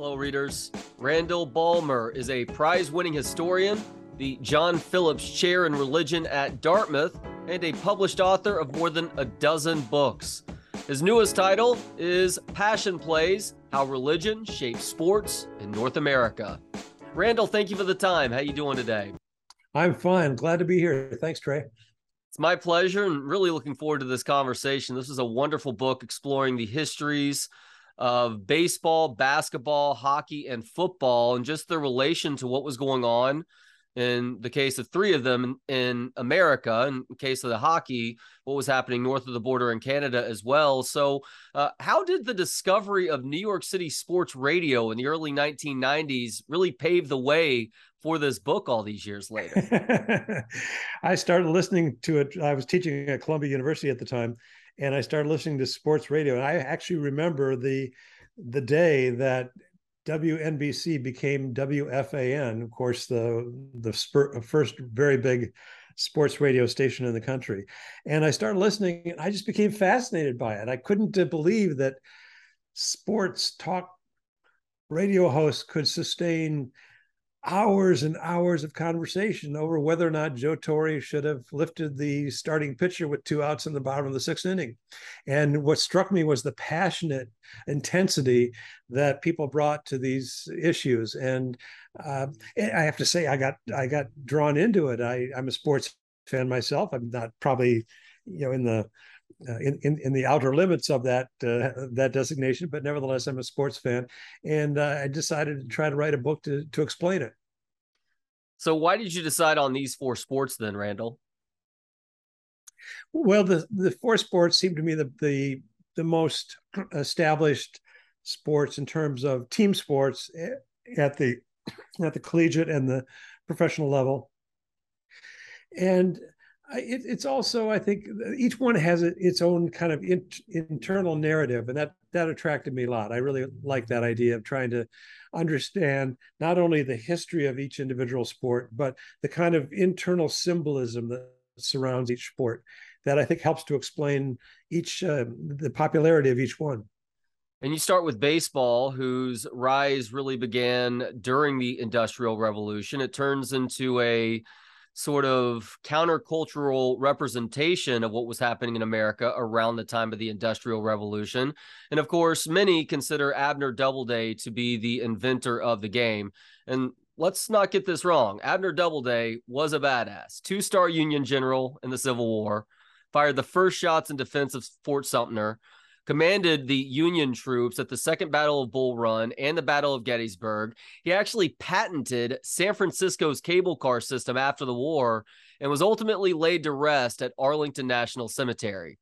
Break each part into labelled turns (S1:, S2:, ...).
S1: Hello, readers. Randall Balmer is a prize winning historian, the John Phillips Chair in Religion at Dartmouth, and a published author of more than a dozen books. His newest title is Passion Plays How Religion Shapes Sports in North America. Randall, thank you for the time. How are you doing today?
S2: I'm fine. Glad to be here. Thanks, Trey.
S1: It's my pleasure and really looking forward to this conversation. This is a wonderful book exploring the histories of baseball, basketball, hockey, and football, and just their relation to what was going on in the case of three of them in, in, America, in case of the hockey, what was happening north of the border in Canada as well. So, uh, how did the discovery of New York City sports radio in the early 1990s really pave the way for this book all these years later?
S2: I started listening to it. I was teaching at Columbia University at the time, and I started listening to sports radio. And I actually remember the the day that WNBC became WFAN, of course, the the spur, first very big sports radio station in the country. And I started listening, and I just became fascinated by it. I couldn't uh, believe that sports talk radio hosts could sustain hours and hours of conversation over whether or not Joe Torre should have lifted the starting pitcher with two outs in the bottom of the sixth inning. And what struck me was the passionate intensity that people brought to these issues. And uh, I have to say, I got I got drawn into it. I, I'm a sports fan myself. I'm not probably you know in the uh, in, in, in the outer limits of that uh, that designation, but nevertheless, I'm a sports fan, and uh, I decided to try to write a book to to explain it.
S1: So, why did you decide on these four sports then, Randall?
S2: Well, the the four sports seem to me the the the most established sports in terms of team sports eh, at the at the collegiate and the professional level, and it, it's also I think each one has its own kind of in, internal narrative, and that that attracted me a lot. I really like that idea of trying to understand not only the history of each individual sport, but the kind of internal symbolism that surrounds each sport. That I think helps to explain each uh, the popularity of each one.
S1: And you start with baseball, whose rise really began during the Industrial Revolution. It turns into a sort of countercultural representation of what was happening in America around the time of the Industrial Revolution. And of course, many consider Abner Doubleday to be the inventor of the game. And let's not get this wrong Abner Doubleday was a badass, two star Union general in the Civil War, fired the first shots in defense of Fort Sumter commanded the Union troops at the Second Battle of Bull Run and the Battle of Gettysburg. He actually patented San Francisco's cable car system after the war and was ultimately laid to rest at Arlington National Cemetery.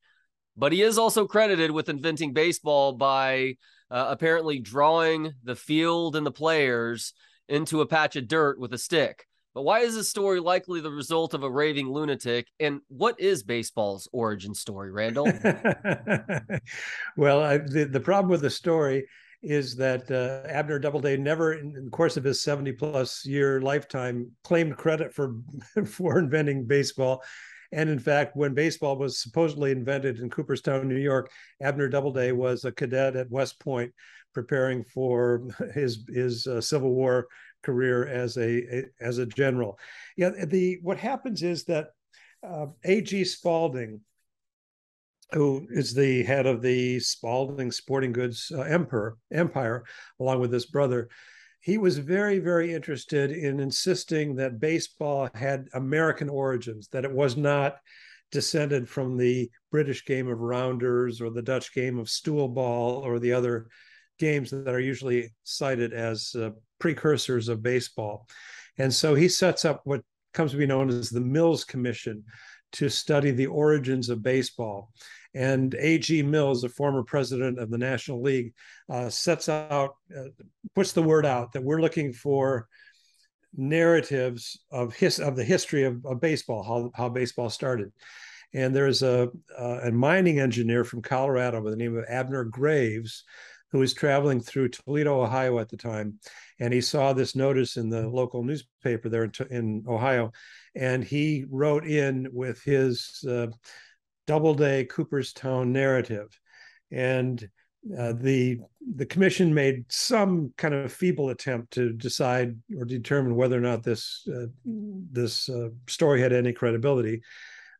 S1: But he is also credited with inventing baseball by uh, apparently drawing the field and the players into a patch of dirt with a stick. But why is this story likely the result of a raving lunatic? And what is baseball's origin story, Randall?
S2: well, I, the, the problem with the story is that uh, Abner Doubleday never, in the course of his 70 plus year lifetime, claimed credit for, for inventing baseball. And in fact, when baseball was supposedly invented in Cooperstown, New York, Abner Doubleday was a cadet at West Point preparing for his his uh, Civil War career as a, a, as a general. Yeah, the what happens is that uh, A.G. Spalding, who is the head of the Spalding Sporting Goods uh, empire, empire, along with his brother, he was very, very interested in insisting that baseball had American origins, that it was not descended from the British game of rounders or the Dutch game of stool ball or the other games that are usually cited as uh, precursors of baseball. And so he sets up what comes to be known as the Mills Commission to study the origins of baseball. And A.G. Mills, the former president of the National League, uh, sets out, uh, puts the word out that we're looking for narratives of his of the history of, of baseball, how, how baseball started. And there's a, a mining engineer from Colorado by the name of Abner Graves who was traveling through Toledo, Ohio at the time, and he saw this notice in the local newspaper there in, in Ohio, and he wrote in with his uh, Doubleday Cooperstown narrative, and uh, the the commission made some kind of feeble attempt to decide or determine whether or not this uh, this uh, story had any credibility,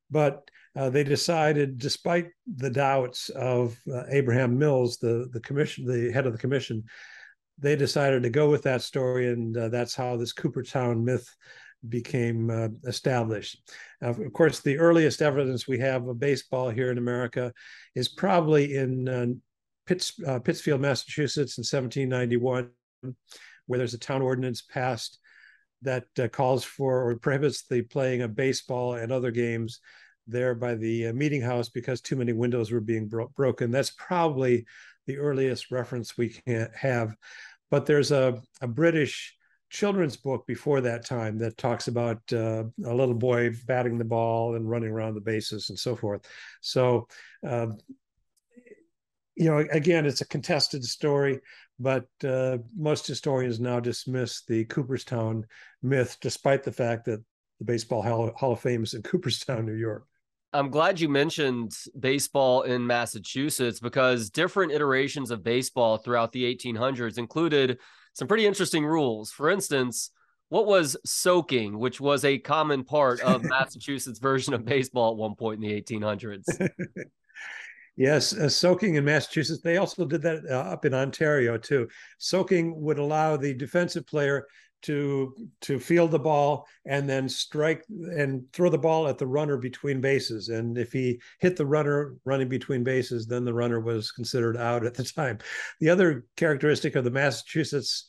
S2: but uh, they decided, despite the doubts of uh, Abraham Mills, the the commission, the head of the commission, they decided to go with that story, and uh, that's how this Cooperstown myth became uh, established. Uh, of course, the earliest evidence we have of baseball here in America is probably in uh, Pitts, uh, Pittsfield, Massachusetts in 1791, where there's a town ordinance passed that calls for or prohibits the playing of baseball and other games there by the uh, meeting house because too many windows were being bro- broken. That's probably the earliest reference we can have. But there's a, a British children's book before that time that talks about uh, a little boy batting the ball and running around the bases and so forth. So, uh, you know, again, it's a contested story, but uh, most historians now dismiss the Cooperstown myth, despite the fact that the Baseball Hall, Hall of Fame is in Cooperstown, New York.
S1: I'm glad you mentioned baseball in Massachusetts because different iterations of baseball throughout the 1800s included some pretty interesting rules. For instance, what was soaking, which was a common part of Massachusetts' version of baseball at one point in the 1800s?
S2: Yes, uh, soaking in Massachusetts. They also did that uh, up in Ontario too. Soaking would allow the defensive player to to field the ball and then strike and throw the ball at the runner between bases. And if he hit the runner running between bases, then the runner was considered out at the time. The other characteristic of the Massachusetts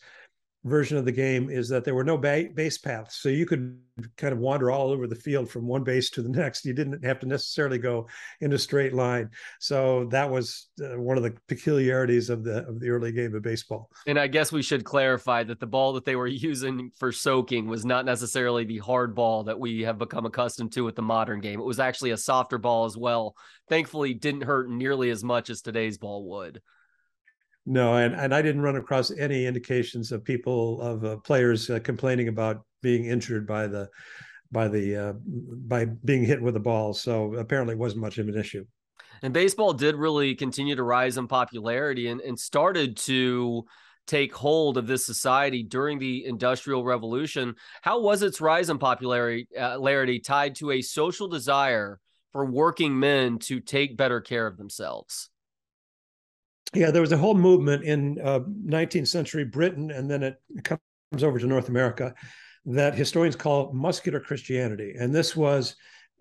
S2: version of the game is that there were no ba- base paths. So you could kind of wander all over the field from one base to the next. You didn't have to necessarily go in a straight line. So that was uh, one of the peculiarities of the of the early game of baseball.
S1: And I guess we should clarify that the ball that they were using for soaking was not necessarily the hard ball that we have become accustomed to with the modern game. It was actually a softer ball as well. Thankfully, didn't hurt nearly as much as today's ball would.
S2: No, and, and I didn't run across any indications of people of uh, players uh, complaining about being injured by the by the uh, by being hit with a ball. So apparently, it wasn't much of an issue.
S1: And baseball did really continue to rise in popularity and, and started to take hold of this society during the Industrial Revolution. How was its rise in popularity uh, tied to a social desire for working men to take better care of themselves?
S2: Yeah, there was a whole movement in uh, 19th century Britain, and then it comes over to North America that historians call muscular Christianity. And this was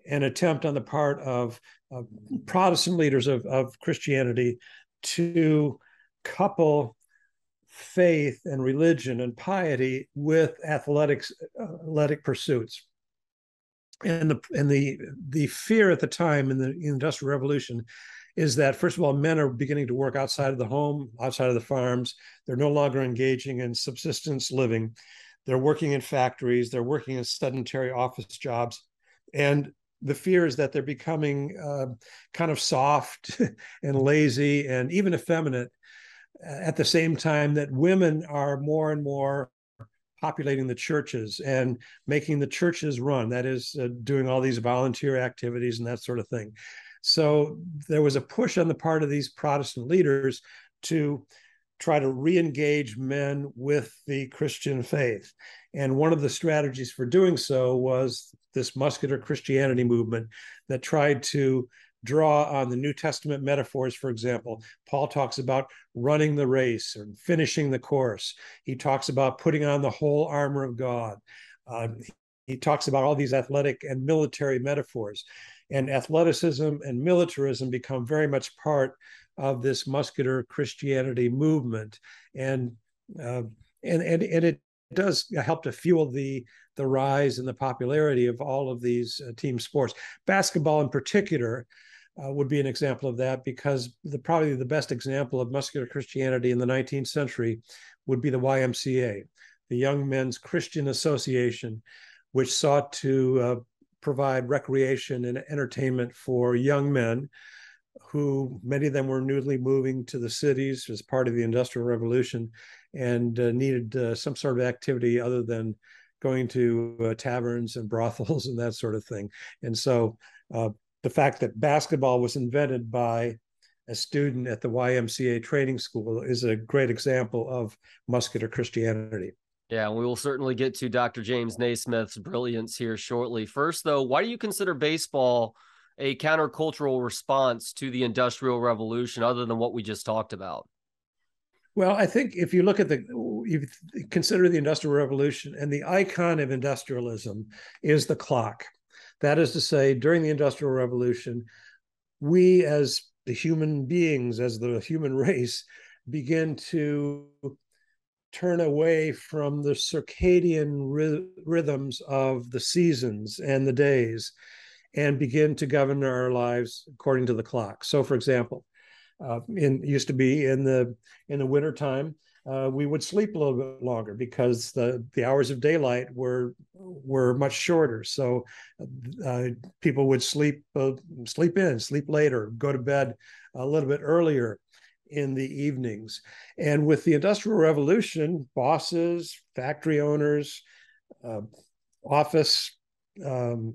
S2: an attempt on the part of, of Protestant leaders of, of Christianity to couple faith and religion and piety with athletics, athletic pursuits. And the and the the fear at the time in the Industrial Revolution is that first of all, men are beginning to work outside of the home, outside of the farms. They're no longer engaging in subsistence living. They're working in factories. They're working in sedentary office jobs, and the fear is that they're becoming uh, kind of soft and lazy and even effeminate. At the same time, that women are more and more populating the churches and making the churches run. That is, uh, doing all these volunteer activities and that sort of thing. So there was a push on the part of these Protestant leaders to try to re-engage men with the Christian faith. And one of the strategies for doing so was this muscular Christianity movement that tried to draw on the New Testament metaphors, for example. Paul talks about running the race and finishing the course. He talks about putting on the whole armor of God. Uh, he talks about all these athletic and military metaphors and athleticism and militarism become very much part of this muscular Christianity movement, and uh, and and and it does help to fuel the the rise and the popularity of all of these uh, team sports. Basketball, in particular, uh, would be an example of that because the probably the best example of muscular Christianity in the 19th century would be the YMCA, the Young Men's Christian Association, which sought to uh, provide recreation and entertainment for young men who many of them were newly moving to the cities as part of the industrial revolution and uh, needed uh, some sort of activity other than going to uh, taverns and brothels and that sort of thing and so uh, the fact that basketball was invented by a student at the YMCA training school is a great example of muscular Christianity.
S1: Yeah, we will certainly get to Dr. James Naismith's brilliance here shortly. First, though, why do you consider baseball a countercultural response to the Industrial Revolution, other than what we just talked about?
S2: Well, I think if you look at the, you consider the Industrial Revolution, and the icon of industrialism is the clock. That is to say, during the Industrial Revolution, we as the human beings, as the human race, begin to turn away from the circadian ry- rhythms of the seasons and the days and begin to govern our lives according to the clock. So, for example, uh, in used to be in the in the wintertime, uh, we would sleep a little bit longer because the the hours of daylight were were much shorter. So uh, people would sleep uh, sleep in, sleep later, go to bed a little bit earlier in the evenings. And with the Industrial Revolution, bosses, factory owners, uh, office um,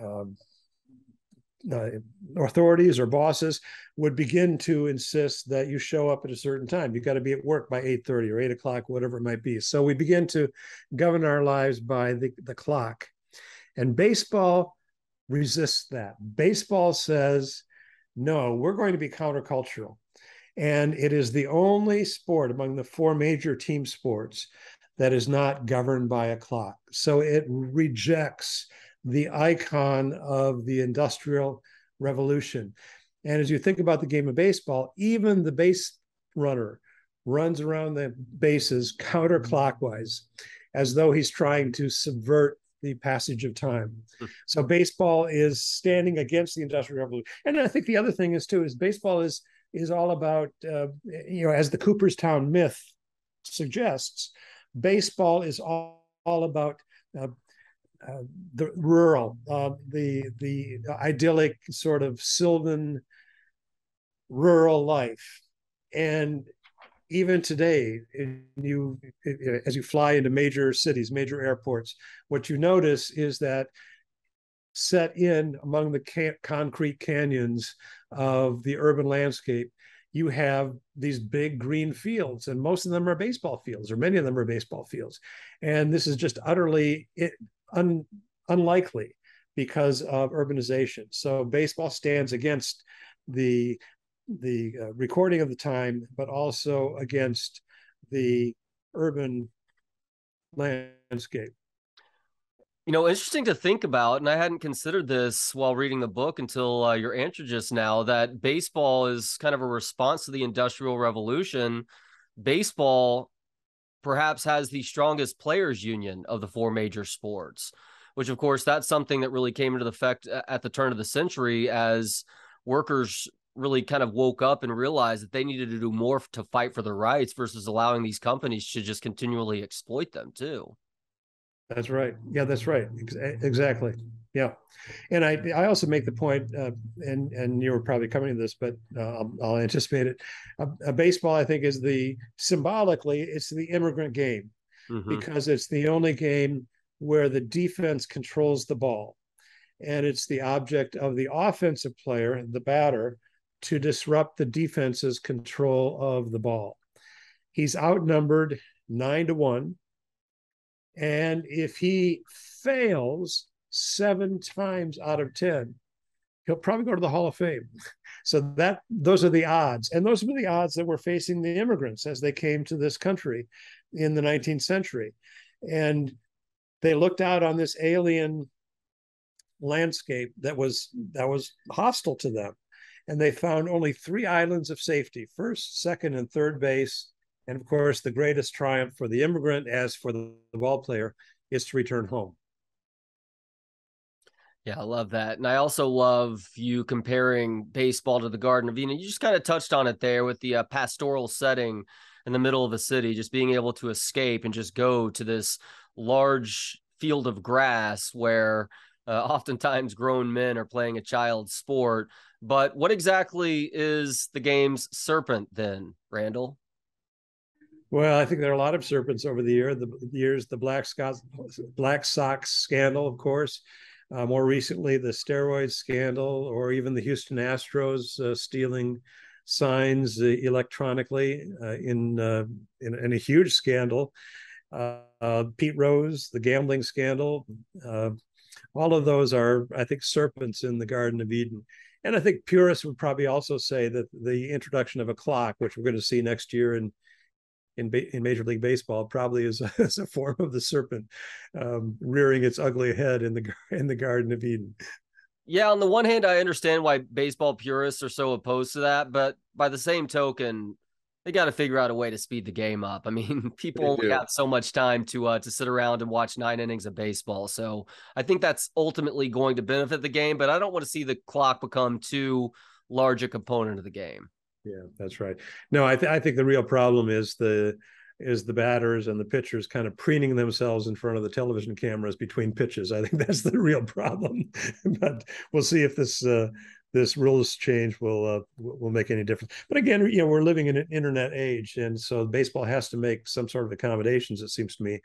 S2: um uh, authorities or bosses would begin to insist that you show up at a certain time. You've got to be at work by 8:30 or 8 o'clock, whatever it might be. So we begin to govern our lives by the, the clock. And baseball resists that. Baseball says, no, we're going to be countercultural. And it is the only sport among the four major team sports that is not governed by a clock. So it rejects the icon of the industrial revolution. And as you think about the game of baseball, even the base runner runs around the bases counterclockwise as though he's trying to subvert the passage of time. Hmm. So baseball is standing against the industrial revolution. And I think the other thing is too is baseball is is all about uh, you know as the Cooperstown myth suggests, baseball is all, all about uh, uh, the rural, uh, the the idyllic sort of sylvan rural life, and even today, you as you fly into major cities, major airports, what you notice is that set in among the can- concrete canyons of the urban landscape, you have these big green fields, and most of them are baseball fields, or many of them are baseball fields. And this is just utterly un, unlikely because of urbanization. So baseball stands against the the uh, recording of the time, but also against the urban landscape.
S1: You know, interesting to think about, and I hadn't considered this while reading the book until uh, your answer just now. That baseball is kind of a response to the Industrial Revolution. Baseball perhaps has the strongest players union of the four major sports which of course that's something that really came into effect at the turn of the century as workers really kind of woke up and realized that they needed to do more to fight for their rights versus allowing these companies to just continually exploit them too
S2: that's right. Yeah that's right. Exactly. Yeah. And i i also make the point uh, and and you were probably coming to this but uh, I'll, I'll, anticipate it. A baseball i think is the symbolically it's the immigrant game mm-hmm. because it's the only game where the defense controls the ball. And it's the object of the offensive player the batter to disrupt the defense's control of the ball. He's outnumbered 9 to 1 and if he fails seven times out of 10, he'll probably go to the Hall of Fame. So that those are the odds. And those were the odds that were facing the immigrants as they came to this country in the 19th century. And they looked out on this alien landscape that was that was hostile to them. And they found only three islands of safety, first, second, and third base. And of course, the greatest triumph for the immigrant, as for the ball player, is to return home.
S1: Yeah, I love that. And I also love you comparing baseball to the Garden of Eden. You just kind of touched on it there with the uh, pastoral setting in the middle of a city, just being able to escape and just go to this large field of grass where uh, oftentimes grown men are playing a child's sport. But what exactly is the game's serpent then, Randall?
S2: Well, I think there are a lot of serpents over the year. The years, the Black Scots, Black Sox scandal, of course, uh, more recently, the steroid scandal, or even the Houston Astros uh, stealing signs uh, electronically uh, in, uh, in, in a huge scandal. Uh, Pete Rose, the gambling scandal, all of those are, I think, serpents in the Garden of Eden. And I think purists would probably also say that the introduction of a clock, which we're going to see next year in in, in Major League Baseball, probably is a, is a form of the serpent um, rearing its ugly head in the in the Garden of Eden.
S1: Yeah, on the one hand, I understand why baseball purists are so opposed to that, but by the same token, they got to figure out a way to speed the game up. I mean, people only have so much time to uh, to sit around and watch nine innings of baseball. So I think that's ultimately going to benefit the game. But I don't want to see the clock become too large a component of the game.
S2: Yeah, that's right. No, I, th- I think the real problem is the is the batters and the pitchers kind of preening themselves in front of the television cameras between pitches. I think that's the real problem. but we'll see if this uh, this rules change will uh, will make any difference. But again, you know, we're living in an internet age, and so baseball has to make some sort of accommodations. It seems to me,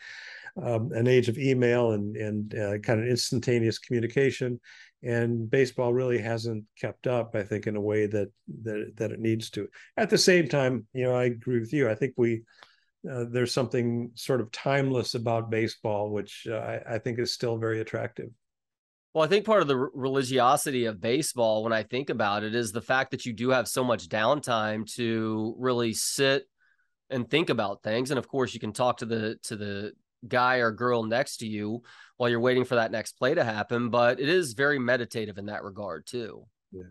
S2: um, an age of email and and uh, kind of instantaneous communication, and baseball really hasn't kept up. I think in a way that that that it needs to. At the same time, you know, I agree with you. I think we. Uh, there's something sort of timeless about baseball, which uh, I, I think is still very attractive.
S1: Well, I think part of the religiosity of baseball, when I think about it, is the fact that you do have so much downtime to really sit and think about things. And of course, you can talk to the to the guy or girl next to you while you're waiting for that next play to happen. But it is very meditative in that regard too.
S2: Yeah,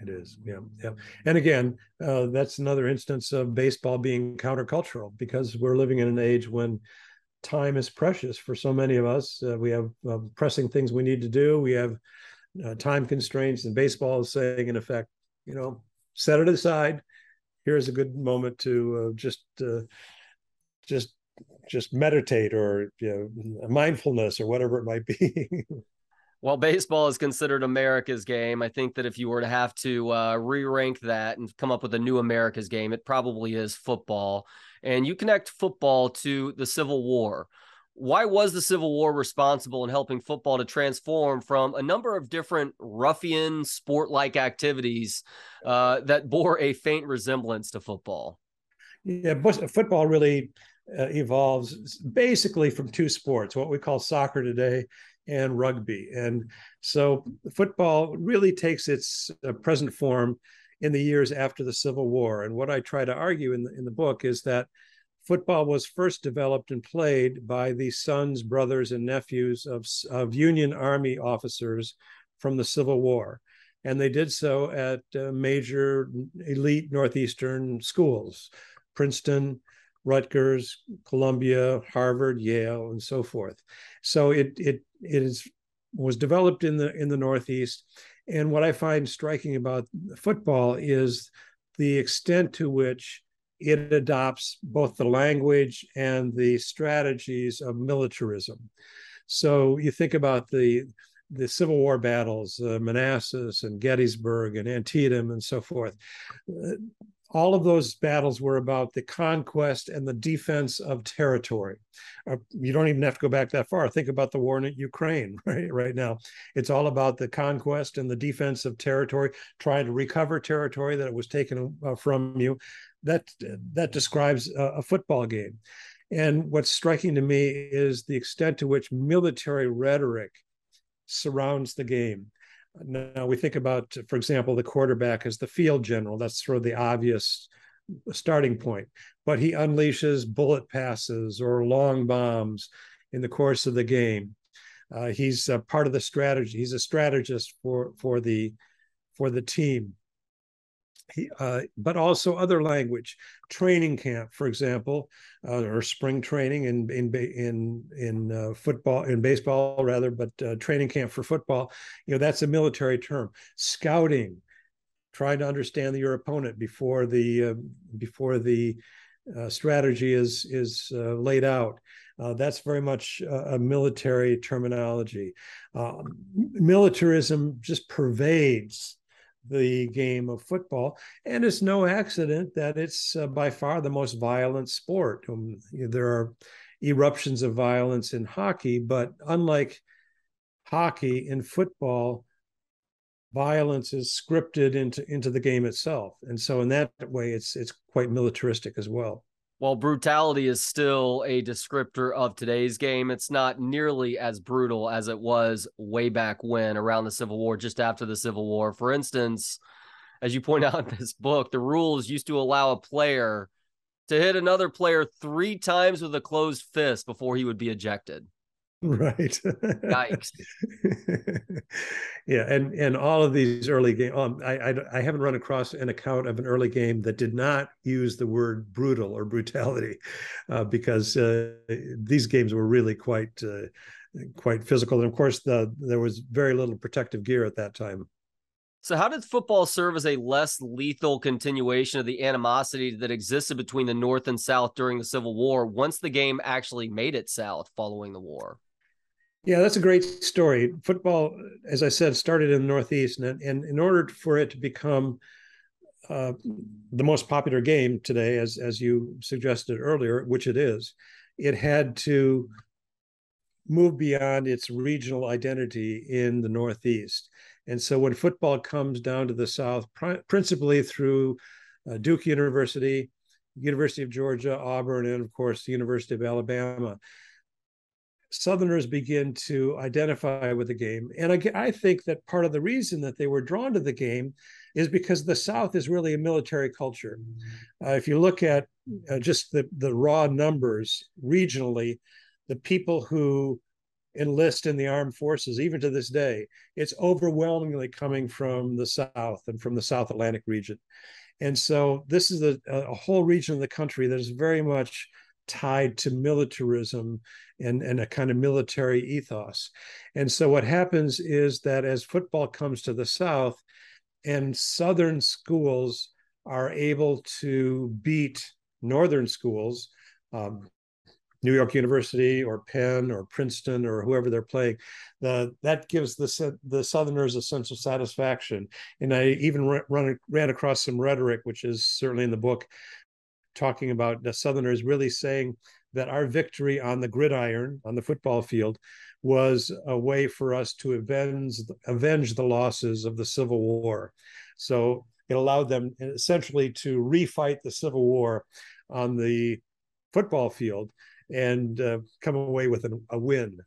S2: it is. Yeah, yeah. And again, uh, that's another instance of baseball being countercultural because we're living in an age when time is precious for so many of us. Uh, we have uh, pressing things we need to do. We have uh, time constraints, and baseball is saying, in effect, you know, set it aside. Here's a good moment to uh, just, uh, just, just meditate, or you know, mindfulness, or whatever it might be.
S1: Well, baseball is considered America's game, I think that if you were to have to uh, re-rank that and come up with a new America's game, it probably is football and you connect football to the Civil War. Why was the Civil War responsible in helping football to transform from a number of different ruffian sport like activities uh, that bore a faint resemblance to football?
S2: Yeah, football really uh, evolves basically from two sports, what we call soccer today and rugby. And so football really takes its uh, present form in the years after the Civil War. And what I try to argue in the, in the book is that football was first developed and played by the sons, brothers, and nephews of, of Union Army officers from the Civil War. And they did so at uh, major elite Northeastern schools Princeton, Rutgers, Columbia, Harvard, Yale, and so forth. So it, it, it is, was developed in the, in the Northeast and what I find striking about football is the extent to which it adopts both the language and the strategies of militarism. So you think about the the Civil War battles, uh, Manassas and Gettysburg and Antietam and so forth. All of those battles were about the conquest and the defense of territory. Uh, you don't even have to go back that far. Think about the war in Ukraine right right now. It's all about the conquest and the defense of territory, trying to recover territory that was taken uh, from you. That that describes a, a football game. And what's striking to me is the extent to which military rhetoric surrounds the game. Now we think about, for example, the quarterback as the field general. That's sort of the obvious starting point. But he unleashes bullet passes or long bombs in the course of the game. Uh, he's a part of the strategy. He's a strategist for for the for the team uh, but also other language. Training camp, for example, uh, or spring training in in in in uh, football in baseball rather, but uh, training camp for football. You know that's a military term. Scouting, trying to understand your opponent before the uh, before the uh, strategy is is laid out. that's very much a, a military terminology. militarism just pervades the game of football. And it's no accident that it's uh, by far the most violent sport. Um, there are eruptions of violence in hockey, but unlike hockey, in football, violence is scripted into into the game itself, and so in that way, it's it's quite militaristic as well.
S1: While brutality is still a descriptor of today's game, it's not nearly as brutal as it was way back when, around the Civil War, just after the Civil War. For instance, as you point out in this book, the rules used to allow a player to hit another player three times with a closed fist before he would be ejected.
S2: Right.
S1: Yikes.
S2: yeah, and and all of these early games, um, I, I, I haven't run across an account of an early game that did not use the word brutal or brutality, uh, because uh, these games were really quite uh, quite physical, and of course the there was very little protective gear at that time.
S1: So, how did football serve as a less lethal continuation of the animosity that existed between the North and South during the Civil War once the game actually made it south following the war?
S2: Yeah, that's a great story. Football, as I said, started in the Northeast, and, and in order for it to become uh, the most popular game today, as as you suggested earlier, which it is, it had to move beyond its regional identity in the Northeast. And so when football comes down to the South, principally through uh, Duke University, University of Georgia, Auburn, and of course the University of Alabama, Southerners begin to identify with the game. And I, I, think that part of the reason that they were drawn to the game is because the South is really a military culture. Uh, if you look at uh, just the, the raw numbers regionally, the people who enlist in the armed forces, even to this day, it's overwhelmingly coming from the South and from the South Atlantic region. And so this is a, a whole region of the country that is very much tied to militarism and, and a kind of military ethos. And so what happens is that as football comes to the South and Southern schools are able to beat Northern schools, um, New York University or Penn or Princeton or whoever they're playing, the, that gives the the Southerners a sense of satisfaction. And I even run, ran across some rhetoric, which is certainly in the book, talking about the Southerners really saying that our victory on the gridiron on the football field was a way for us to avenge avenge the losses of the Civil War. So it allowed them essentially to refight the Civil War on the football field and uh, come away with an, a win.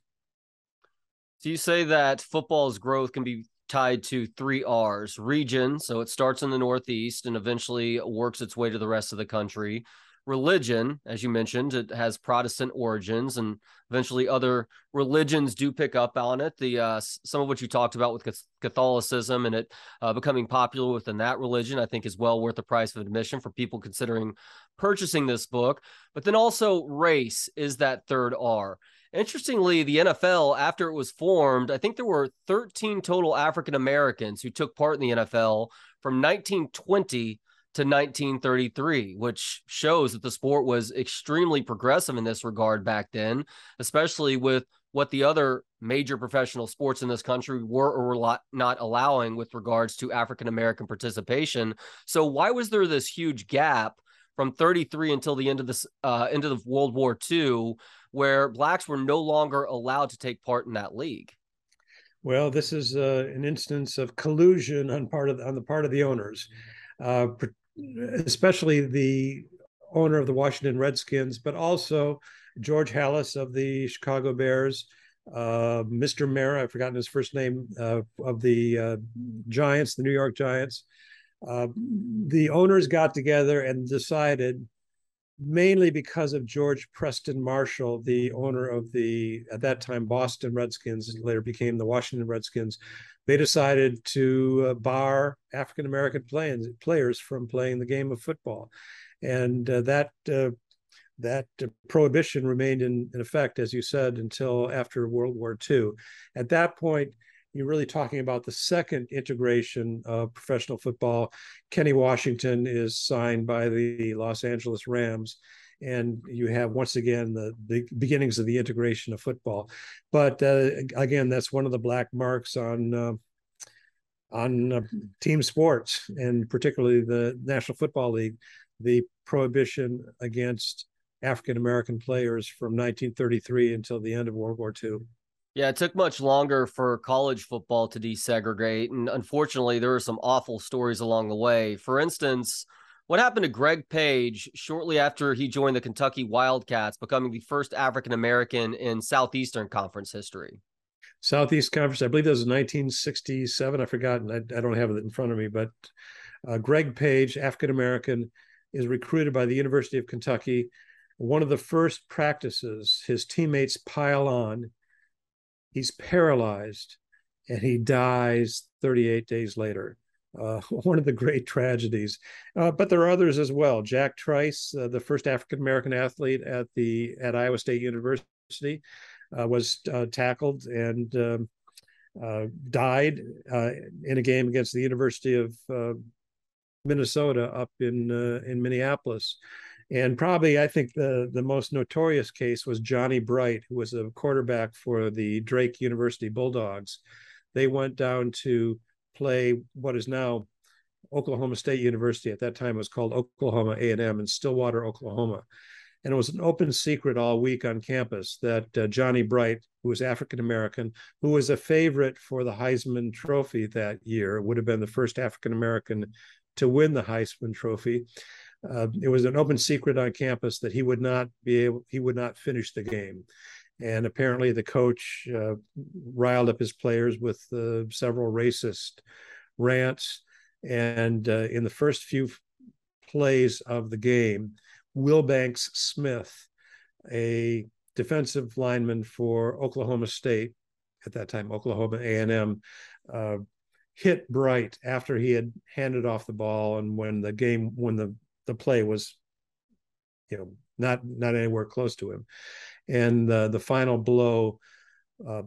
S1: So you say that football's growth can be tied to three R's region. So it starts in the Northeast and eventually works its way to the rest of the country religion, as you mentioned, it has Protestant origins, and eventually other religions do pick up on it. The uh, some of what you talked about with Catholicism and it uh, becoming popular within that religion, I think, is well worth the price of admission for people considering purchasing this book. But then also race is that third R. Interestingly, the NFL, after it was formed, I think there were 13 total African Americans who took part in the NFL from 1920 to 1933, which shows that the sport was extremely progressive in this regard back then, especially with what the other major professional sports in this country were or were not allowing with regards to African American participation. So why was there this huge gap from 33 until the end of this uh, end of World War II, where blacks were no longer allowed to take part in that league?
S2: Well, this is uh, an instance of collusion on part of on the part of the owners. Uh, especially the owner of the Washington Redskins, but also George Halas of the Chicago Bears, uh, Mr. Mara, I've forgotten his first name, uh, of the uh, Giants, the New York Giants. Uh, the owners got together and decided, mainly because of George Preston Marshall, the owner of the, at that time, Boston Redskins, later became the Washington Redskins, they decided to uh, bar African American players from playing the game of football, and uh, that uh, that prohibition remained in, in, effect, as you said, until after World War II. At that point, you're really talking about the second integration of professional football. Kenny Washington is signed by the Los Angeles Rams and you have once again the, the beginnings of the integration of football. But uh, again, that's one of the black marks on uh, on uh, team sports, and particularly the National Football League, the prohibition against African American players from 1933 until the end of World War II.
S1: Yeah, it took much longer for college football to desegregate. And unfortunately, there were some awful stories along the way. For instance, what happened to Greg Page shortly after he joined the Kentucky Wildcats, becoming the first African American in Southeastern Conference history?
S2: Southeast Conference, I believe that was 1967. I forgot, I, I don't have it in front of me, but uh, Greg Page, African American, is recruited by the University of Kentucky. One of the first practices, his teammates pile on he's paralyzed and he dies 38 days later. Uh, one of the great tragedies. Uh, but there are others as well. Jack Trice, uh, the first African American athlete at the at Iowa State University, uh, was uh, tackled and um, uh, died in a game against the University of Minnesota up in in Minneapolis. And probably, I think the the most notorious case was Johnny Bright, who was a quarterback for the Drake University Bulldogs. They went down to play what is now Oklahoma State University. At that time, it was called Oklahoma A and M in Stillwater, Oklahoma. And it was an open secret all week on campus that uh, Johnny Bright, who was African American, who was a favorite for the Heisman Trophy that year, would have been the first African American to win the Heisman Trophy uh, it was an open secret on campus that he would not be able, he would not finish the game. And apparently, the coach uh, riled up his players with uh, several racist rants. And uh, in the first few plays of the game, Wilbanks Smith, a defensive lineman for Oklahoma State, at that time Oklahoma A&M, uh, hit Bright after he had handed off the ball, and when the game when the the play was, you know, not not anywhere close to him, and uh, the final blow uh,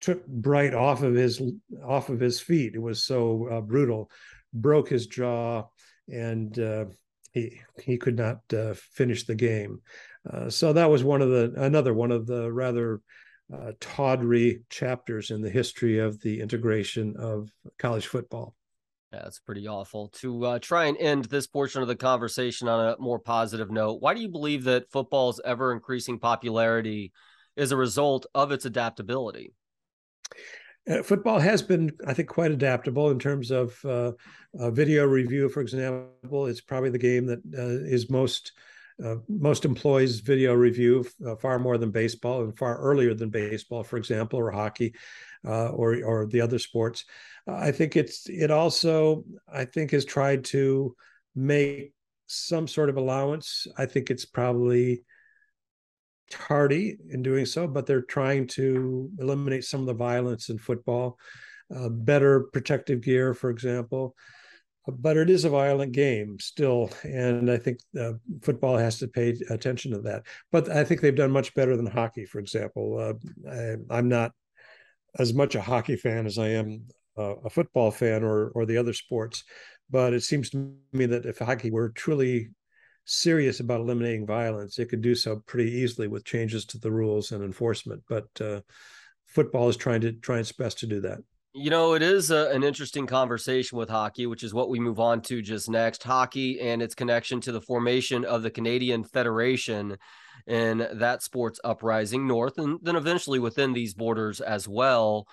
S2: took Bright off of his off of his feet. It was so uh, brutal, broke his jaw, and uh, he he could not uh, finish the game. Uh, so that was one of the another one of the rather uh, tawdry chapters in the history of the integration of college football.
S1: Yeah, that's pretty awful. To uh, try and end this portion of the conversation on a more positive note, why do you believe that football's ever increasing popularity is a result of its adaptability?
S2: Uh, football has been, I think, quite adaptable in terms of uh, video review. For example, it's probably the game that uh, is most uh, most employs video review uh, far more than baseball and far earlier than baseball, for example, or hockey, uh, or or the other sports. I think it's it also I think has tried to make some sort of allowance. I think it's probably tardy in doing so, but they're trying to eliminate some of the violence in football. Uh, better protective gear, for example but it is a violent game still, and I think uh, football has to pay attention to that. But I think they've done much better than hockey, for example. Uh, I, am not as much a hockey fan as I am uh, a football fan or or the other sports, but it seems to me that if hockey were truly serious about eliminating violence, it could do so pretty easily with changes to the rules and enforcement. But uh, football is trying to try its best to do that.
S1: You know, it is a, an interesting conversation with hockey, which is what we move on to just next. Hockey and its connection to the formation of the Canadian Federation and that sports uprising north, and then eventually within these borders as well.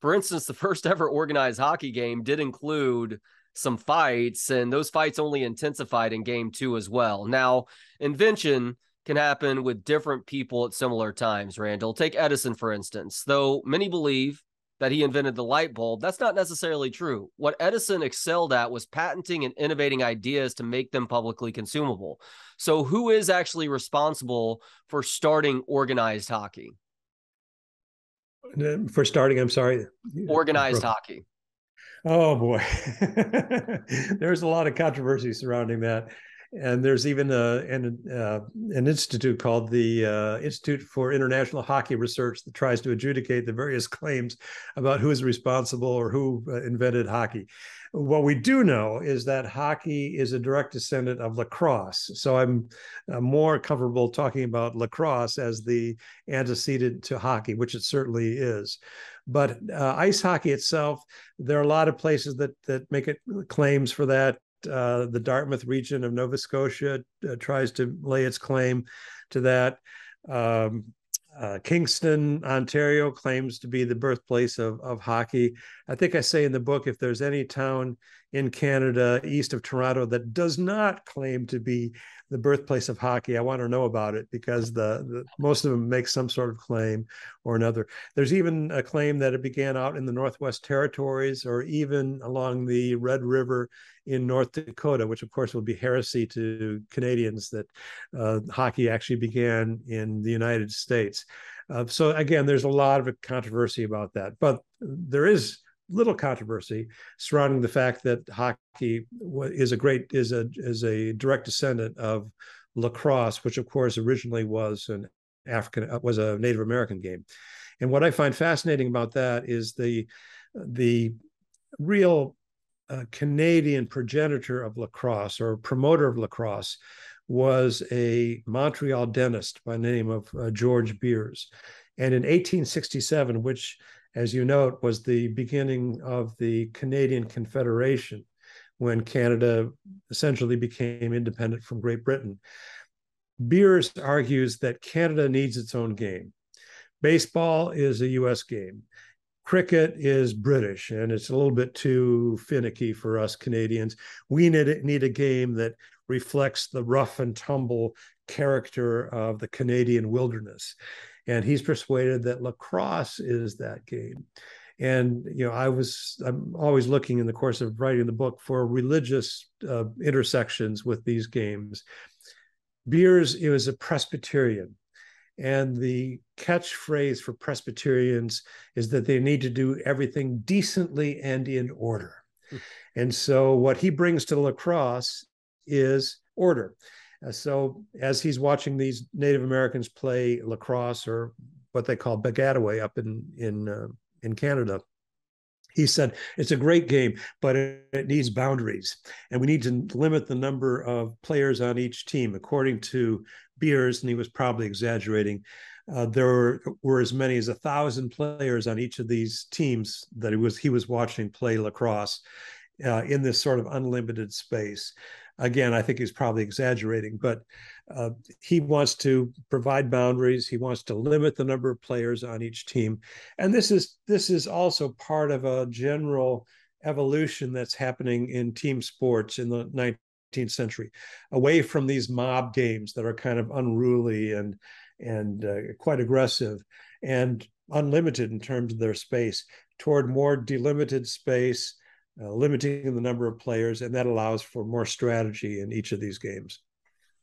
S1: For instance, the first ever organized hockey game did include some fights, and those fights only intensified in game two as well. Now, invention can happen with different people at similar times, Randall. Take Edison, for instance. Though many believe that he invented the light bulb. That's not necessarily true. What Edison excelled at was patenting and innovating ideas to make them publicly consumable. So, who is actually responsible for starting organized hockey?
S2: Uh, for starting, I'm sorry.
S1: Organized hockey.
S2: Oh boy, there's a lot of controversy surrounding that and there's even a, an uh, an institute called the uh, Institute for International Hockey Research that tries to adjudicate the various claims about who is responsible or who uh, invented hockey. What we do know is that hockey is a direct descendant of lacrosse. So I'm, I'm more comfortable talking about lacrosse as the antecedent to hockey, which it certainly is. But uh, ice hockey itself, there are a lot of places that that make it claims for that uh, the Dartmouth region of Nova Scotia uh, tries to lay its claim to that. Um, Uh, Kingston, Ontario claims to be the birthplace of, of hockey. I think I say in the book if there's any town in Canada east of Toronto that does not claim to be the birthplace of hockey. I want to know about it because the, the, most of them make some sort of claim or another. There's even a claim that it began out in the Northwest Territories or even along the Red River in North Dakota, which of course would be heresy to Canadians that uh, hockey actually began in the United States. Uh, so again, there's a lot of controversy about that, but there is little controversy surrounding the fact that hockey is a great is a is a direct descendant of lacrosse, which of course originally was an African uh, was a Native American game. And what I find fascinating about that is the the real uh, Canadian progenitor of lacrosse or promoter of lacrosse was a Montreal dentist by the name of uh, George Beers. And in 1867, which as you note, was the beginning of the Canadian Confederation when Canada essentially became independent from Great Britain. Beers argues that Canada needs its own game. Baseball is a US game. Cricket is British and it's a little bit too finicky for us Canadians. We need, need a game that reflects the rough and tumble character of the Canadian wilderness and he's persuaded that lacrosse is that game. And you know i was i'm always looking in the course of writing the book for religious uh, intersections with these games. Beers it was a presbyterian and the catchphrase for presbyterians is that they need to do everything decently and in order. Mm. and so what he brings to lacrosse is order so as he's watching these Native Americans play lacrosse or what they call bagataway up in in uh, in Canada, he said it's a great game, but it, it, needs boundaries, and we need to limit the number of players on each team. According to Beers, and he was probably exaggerating, uh, there were, were, as many as a thousand players on each of these teams that he was he was watching play lacrosse uh, in this sort of unlimited space again, I think he's probably exaggerating, but uh, he wants to provide boundaries. He wants to limit the number of players on each team, and this is this is also part of a general evolution that's happening in team sports in the 19th century, away from these mob games that are kind of unruly and and uh, quite aggressive and unlimited in terms of their space, toward more delimited space uh, limiting the number of players, and that allows for more strategy in each of these games.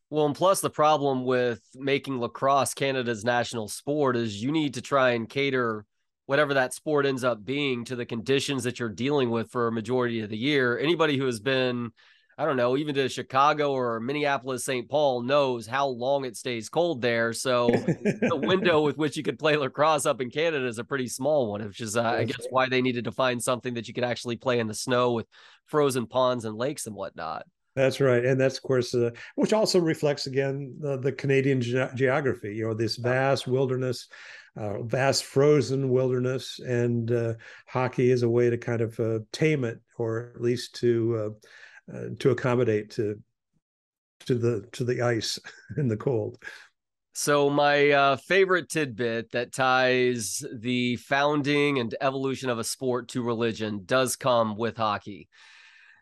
S1: Well, and plus the problem with making lacrosse Canada's national sport is you need to try and cater whatever that sport ends up being to the conditions that you're dealing with for a majority of the year. Anybody who has been I don't know, even to Chicago or Minneapolis, St. Paul knows how long it stays cold there. So the window with which you could play lacrosse up in Canada is a pretty small one, which is, uh, I guess, why they needed to find something that you could actually play in the snow with frozen ponds and lakes and whatnot.
S2: That's right, and that's of course, uh, which also reflects again uh, the Canadian ge- geography. You know, this vast wilderness, uh, vast frozen wilderness, and uh, hockey is a way to kind of uh, tame it, or at least to uh, to accommodate to to the to the ice in the cold.
S1: So my uh, favorite tidbit that ties the founding and evolution of a sport to religion does come with hockey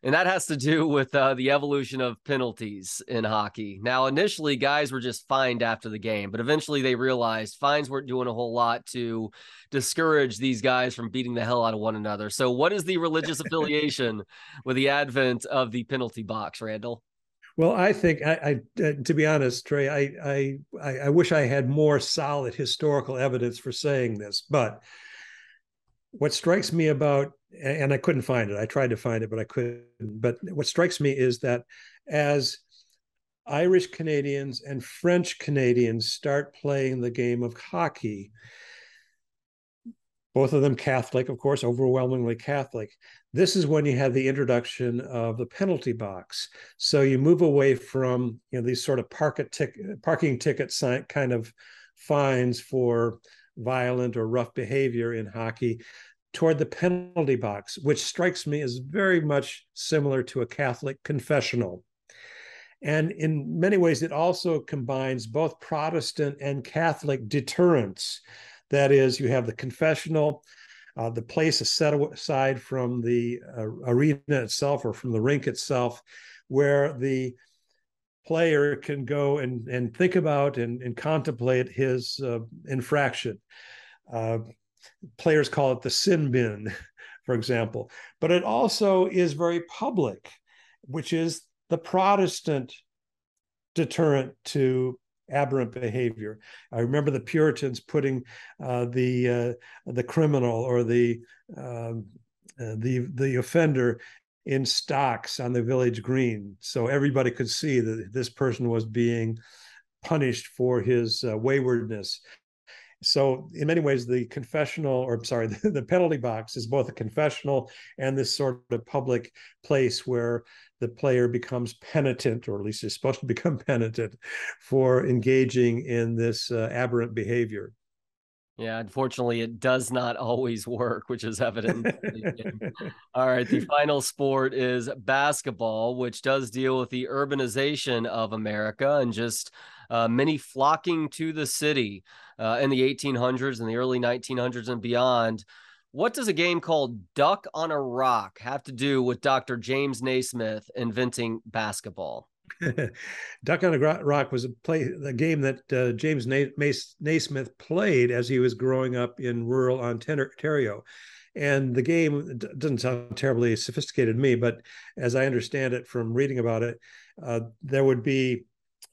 S1: and that has to do with uh, the evolution of penalties in hockey. Now, initially, guys were just fined after the game, but eventually they realized fines weren't doing a whole lot to discourage these guys from beating the hell out of one another. So, what is the religious affiliation with the advent of the penalty box, Randall?
S2: Well, I think I, I uh, to be honest, Trey, I, I I wish I had more solid historical evidence for saying this, but what strikes me about and I couldn't find it. I tried to find it, but I couldn't. But what strikes me is that as Irish Canadians and French Canadians start playing the game of hockey, both of them Catholic, of course, overwhelmingly Catholic. This is when you have the introduction of the penalty box. So you move away from you know these sort of tic- parking ticket kind of fines for violent or rough behavior in hockey toward the penalty box, which strikes me as very much similar to a Catholic confessional. And in many ways, it also combines both Protestant and Catholic deterrence. That is, you have the confessional, uh, the place is set aside from the uh, arena itself or from the rink itself, where the player can go and, and think about and, and contemplate his uh, infraction. Players call it the sin bin, for example. But it also is very public, which is the Protestant deterrent to aberrant behavior. I remember the Puritans putting uh, the uh, the criminal or the um, uh, the the offender in stocks on the village green, so everybody could see that this person was being punished for his uh, waywardness. So, in many ways, the confessional, or sorry, the, the penalty box is both a confessional and this sort of public place where the player becomes penitent, or at least is supposed to become penitent for engaging in this uh, aberrant behavior.
S1: Yeah, unfortunately, it does not always work, which is evident. All right, the final sport is basketball, which does deal with the urbanization of America and just uh, many flocking to the city uh, in the 1800s and the early 1900s and beyond. What does a game called Duck on a Rock have to do with Dr. James Naismith inventing basketball?
S2: Duck on a Rock was a play, a game that uh, James Naismith played as he was growing up in rural Ontario. And the game doesn't sound terribly sophisticated to me, but as I understand it from reading about it, uh, there would be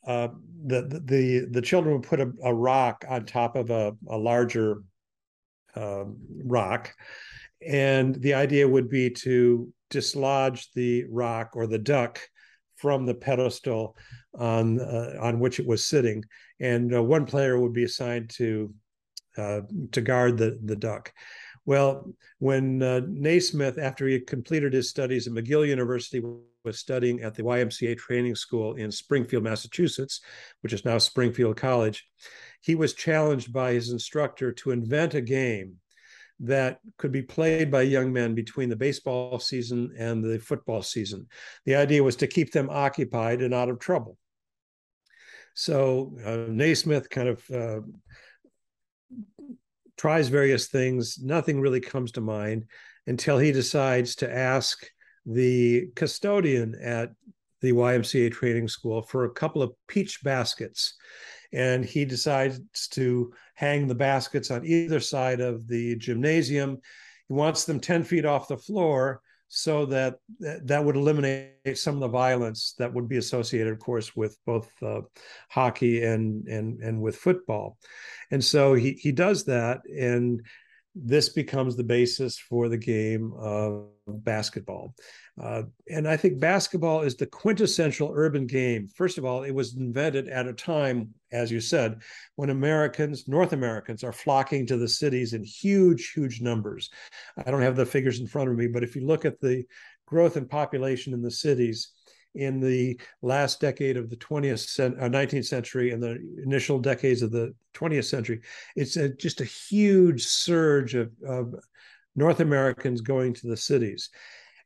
S2: uh, the the the children would put a, a rock on top of a, a larger um, rock. And the idea would be to dislodge the rock or the duck from the pedestal on uh, on which it was sitting, and uh, one player would be assigned to uh, to guard the the duck. Well, when uh, Naismith, after he completed his studies at McGill University, was studying at the YMCA training school in Springfield, Massachusetts, which is now Springfield College, he was challenged by his instructor to invent a game that could be played by young men between the baseball season and the football season. The idea was to keep them occupied and out of trouble. So uh, Naismith kind of uh, tries various things. Nothing really comes to mind until he decides to ask the custodian at the YMCA training school for a couple of peach baskets and he decides to hang the baskets on either side of the gymnasium. He wants them 10 feet off the floor so that that would eliminate some of the violence that would be associated, of course, with both uh, hockey and and and with football. And so he he does that, and this becomes the basis for the game of basketball. Uh, and I think basketball is the quintessential urban game. First of all, it was invented at a time, as you said, when Americans, North Americans, are flocking to the cities in huge, huge numbers. I don't have the figures in front of me, but if you look at the growth in population in the cities, in the last decade of the 20th uh, 19th century and the initial decades of the 20th century it's a, just a huge surge of, of north americans going to the cities.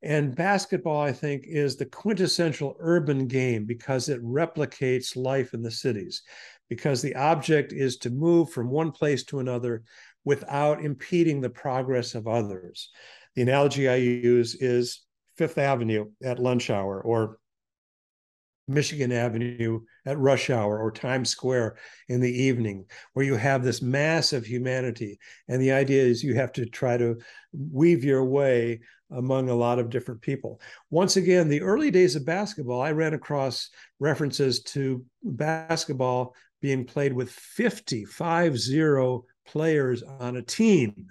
S2: And basketball i think is the quintessential urban game because it replicates life in the cities because the object is to move from one place to another without impeding the progress of others. The analogy i use is Fifth Avenue at lunch hour or Michigan Avenue at rush hour or Times Square in the evening, where you have this mass of humanity. And the idea is you have to try to weave your way among a lot of different people. Once again, the early days of basketball, I ran across references to basketball being played with 50, five zero players on a team.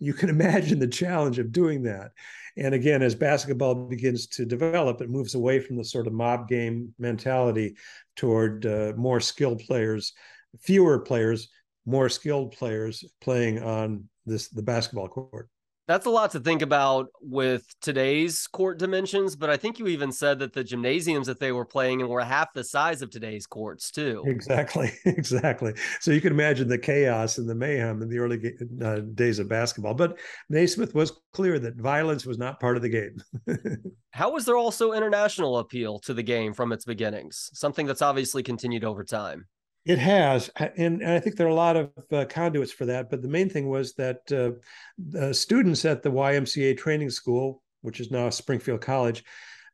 S2: You can imagine the challenge of doing that. And again, as basketball begins to develop, it moves away from the sort of mob game mentality toward uh, more skilled players, fewer players, more skilled players playing on this the basketball court.
S1: That's a lot to think about with today's court dimensions, but I think you even said that the gymnasiums that they were playing in were half the size of today's courts too.
S2: Exactly, exactly. So you can imagine the chaos and the mayhem in the early uh, days of basketball. But Naismith was clear that violence was not part of the game.
S1: How was there also international appeal to the game from its beginnings? Something that's obviously continued over time.
S2: It has, and, and, I think there are a lot of uh, conduits for that. But the main thing was that uh, the students at the YMCA training school, which is now Springfield College,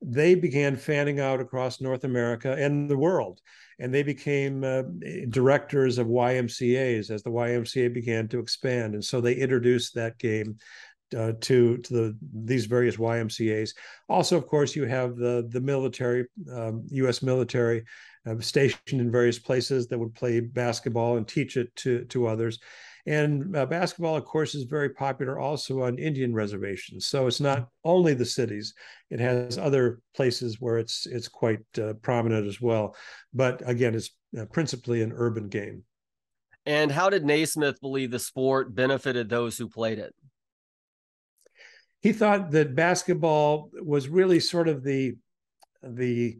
S2: they began fanning out across North America and the world, and they became uh, directors of YMCA's as the YMCA began to expand. And so they introduced that game uh, to to the these various YMCA's. Also, of course, you have the the military, um, U.S. military uh, stationed in various places that would play basketball and teach it to to others. And uh, basketball, of course, is very popular also on Indian reservations. So it's not only the cities; it has other places where it's it's quite uh, prominent as well. But again, it's uh, principally an urban game.
S1: And how did Naismith believe the sport benefited those who played it?
S2: He thought that basketball was really sort of the the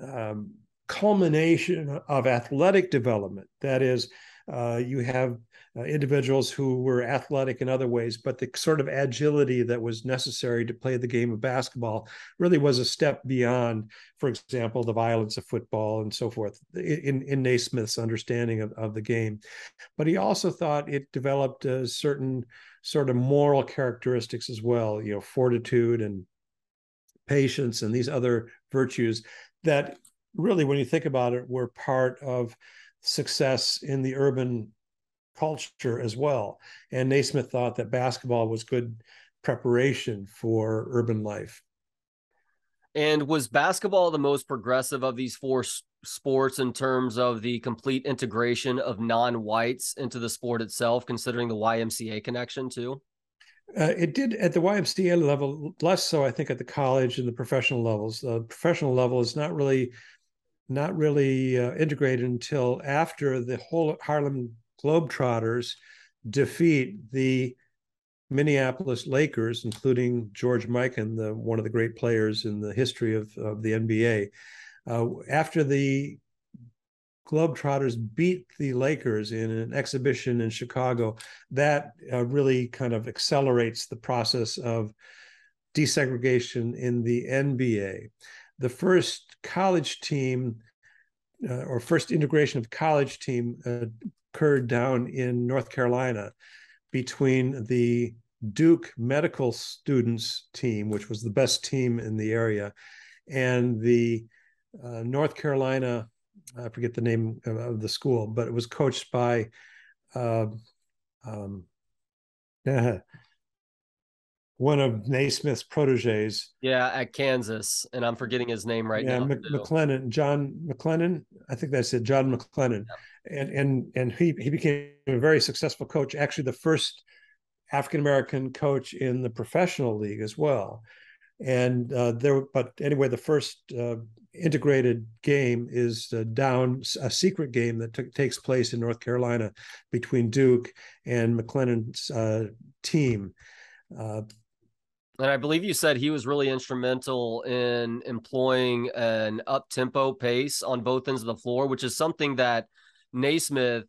S2: um, culmination of athletic development. That is, uh, you have uh, individuals who were athletic in other ways, but the sort of agility that was necessary to play the game of basketball really was a step beyond, for example, the violence of football and so forth, in, in Naismith's understanding of, of the game. But he also thought it developed certain sort of moral characteristics as well, you know, fortitude and patience and these other virtues that really, when you think about it, were part of success in the urban culture as well. And Naismith thought that basketball was good preparation for urban life.
S1: And was basketball the most progressive of these four sports in terms of the complete integration of non-whites into the sport itself, considering the YMCA connection too?
S2: Uh, it did at the YMCA level, less so, I think, at the college and the professional levels. The professional level is not really not really uh, integrated until after the whole Harlem Globetrotters defeat the Minneapolis Lakers, including George Mikan, the one of the great players in the history of, of the NBA. Uh, after the Globetrotters beat the Lakers in an exhibition in Chicago, that uh, really kind of accelerates the process of desegregation in the NBA the first college team uh, or first integration of college team uh, occurred down in North Carolina between the Duke medical students team, which was the best team in the area, and the uh, North Carolina, I forget the name of the school, but it was coached by uh, um, one of Naismith's proteges.
S1: Yeah, at Kansas, and I'm forgetting his name right
S2: yeah,
S1: now.
S2: Mc, McLendon, John McLendon. I think that's it, John McLendon, yeah. and and and he he became a very successful coach. Actually, the first African American coach in the professional league as well. And uh, there, but anyway, the first uh, integrated game is uh, down a secret game that t- takes place in North Carolina between Duke and McLendon's uh, team. Uh,
S1: and I believe you said he was really instrumental in employing an up tempo pace on both ends of the floor, which is something that Naismith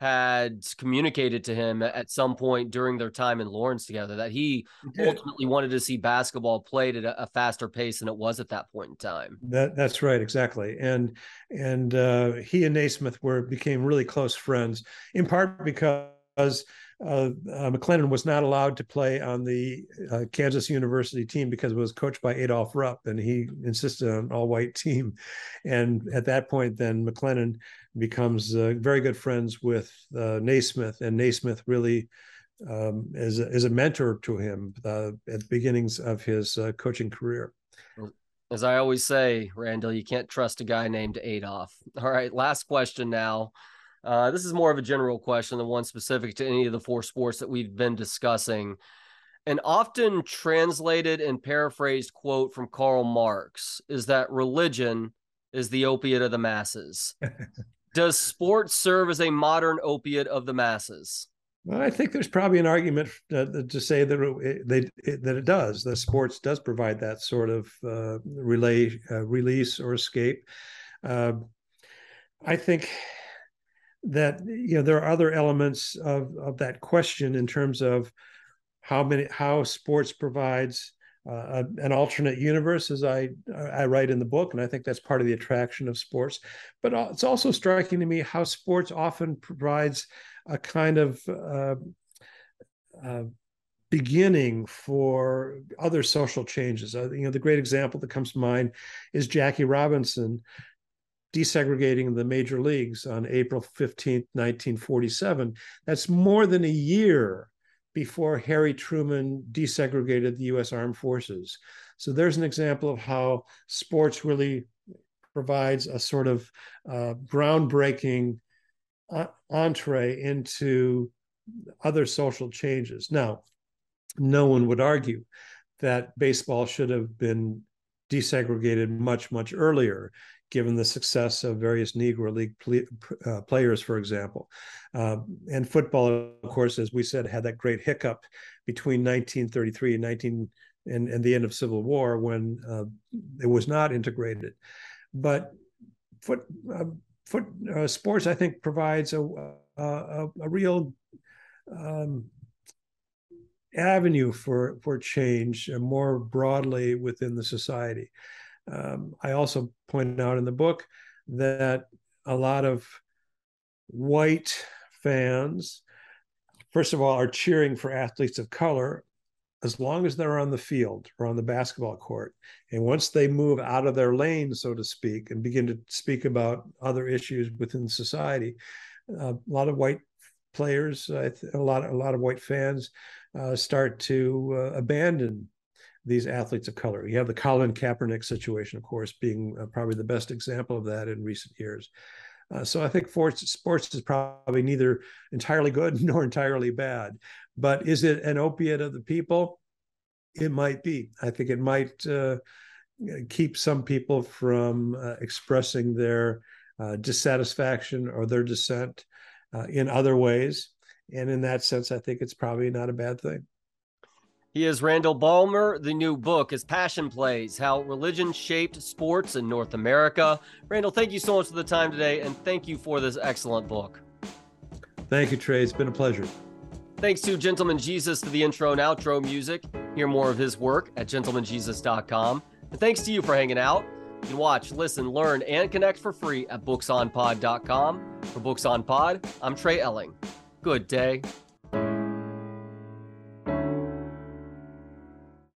S1: had communicated to him at some point during their time in Lawrence together that he ultimately wanted to see basketball played at a, faster pace than it was at that point in time.
S2: That that's right, exactly. And and uh, he and Naismith were became really close friends, in part because uh, uh, McLendon was not allowed to play on the uh, Kansas University team because it was coached by Adolph Rupp, and he insisted on an all-white team. And at that point, then McLendon becomes uh, very good friends with uh, Naismith, and Naismith really um, is, a, is a mentor to him uh, at the beginnings of his coaching career.
S1: As I always say, Randall, you can't trust a guy named Adolph. All right, last question now. Uh, this is more of a general question than one specific to any of the four sports that we've been discussing. An often translated and paraphrased quote from Karl Marx is that religion is the opiate of the masses. Does sports serve as a modern opiate of the masses?
S2: Well, I think there's probably an argument uh, to say that it, they, it, that it does. The sports does provide that sort of uh, relay, uh, release or escape. Uh, I think that you know there are other elements of of that question in terms of how many how sports provides uh, an alternate universe, as I I write in the book, and I think that's part of the attraction of sports. But it's also striking to me how sports often provides a kind of uh, uh, beginning for other social changes. Uh, you know, the great example that comes to mind is Jackie Robinson desegregating the major leagues on April 15th, 1947. That's more than a year before Harry Truman desegregated the US Armed Forces. So there's an example of how sports really provides a sort of uh, groundbreaking uh, entree into other social changes. Now, no one would argue that baseball should have been desegregated much, much earlier, given the success of various Negro League uh, players, for example. Uh, and football, of course, as we said, had that great hiccup between 1933 and 19 and, and the end of Civil War when uh, it was not integrated. But foot uh, foot uh, sports, I think, provides a a, a real um, avenue for for change more broadly within the society. Um, I also point out in the book that a lot of white fans, first of all, are cheering for athletes of color as long as they're on the field or on the basketball court. And once they move out of their lane, so to speak, and begin to speak about other issues within society, uh, a lot of white players, uh, a lot, a lot of white fans uh, start to uh, abandon these athletes of color. You have the Colin Kaepernick situation, of course, being uh, probably the best example of that in recent years. Uh, so I think sports, is probably neither entirely good nor entirely bad. But is it an opiate of the people? It might be. I think it might uh, keep some people from uh, expressing their uh, dissatisfaction or their dissent uh, in other ways. And in that sense, I think it's probably not a bad thing.
S1: He is Randall Balmer. The new book is Passion Plays How Religion Shaped Sports in North America. Randall, thank you so much for the time today, and thank you for this excellent book.
S2: Thank you, Trey. It's been a pleasure.
S1: Thanks to Gentleman Jesus for the intro and outro music. Hear more of his work at gentlemanjesus.com. And thanks to you for hanging out. You can watch, listen, learn, and connect for free at booksonpod.com. For Books on Pod, I'm Trey Elling. Good day.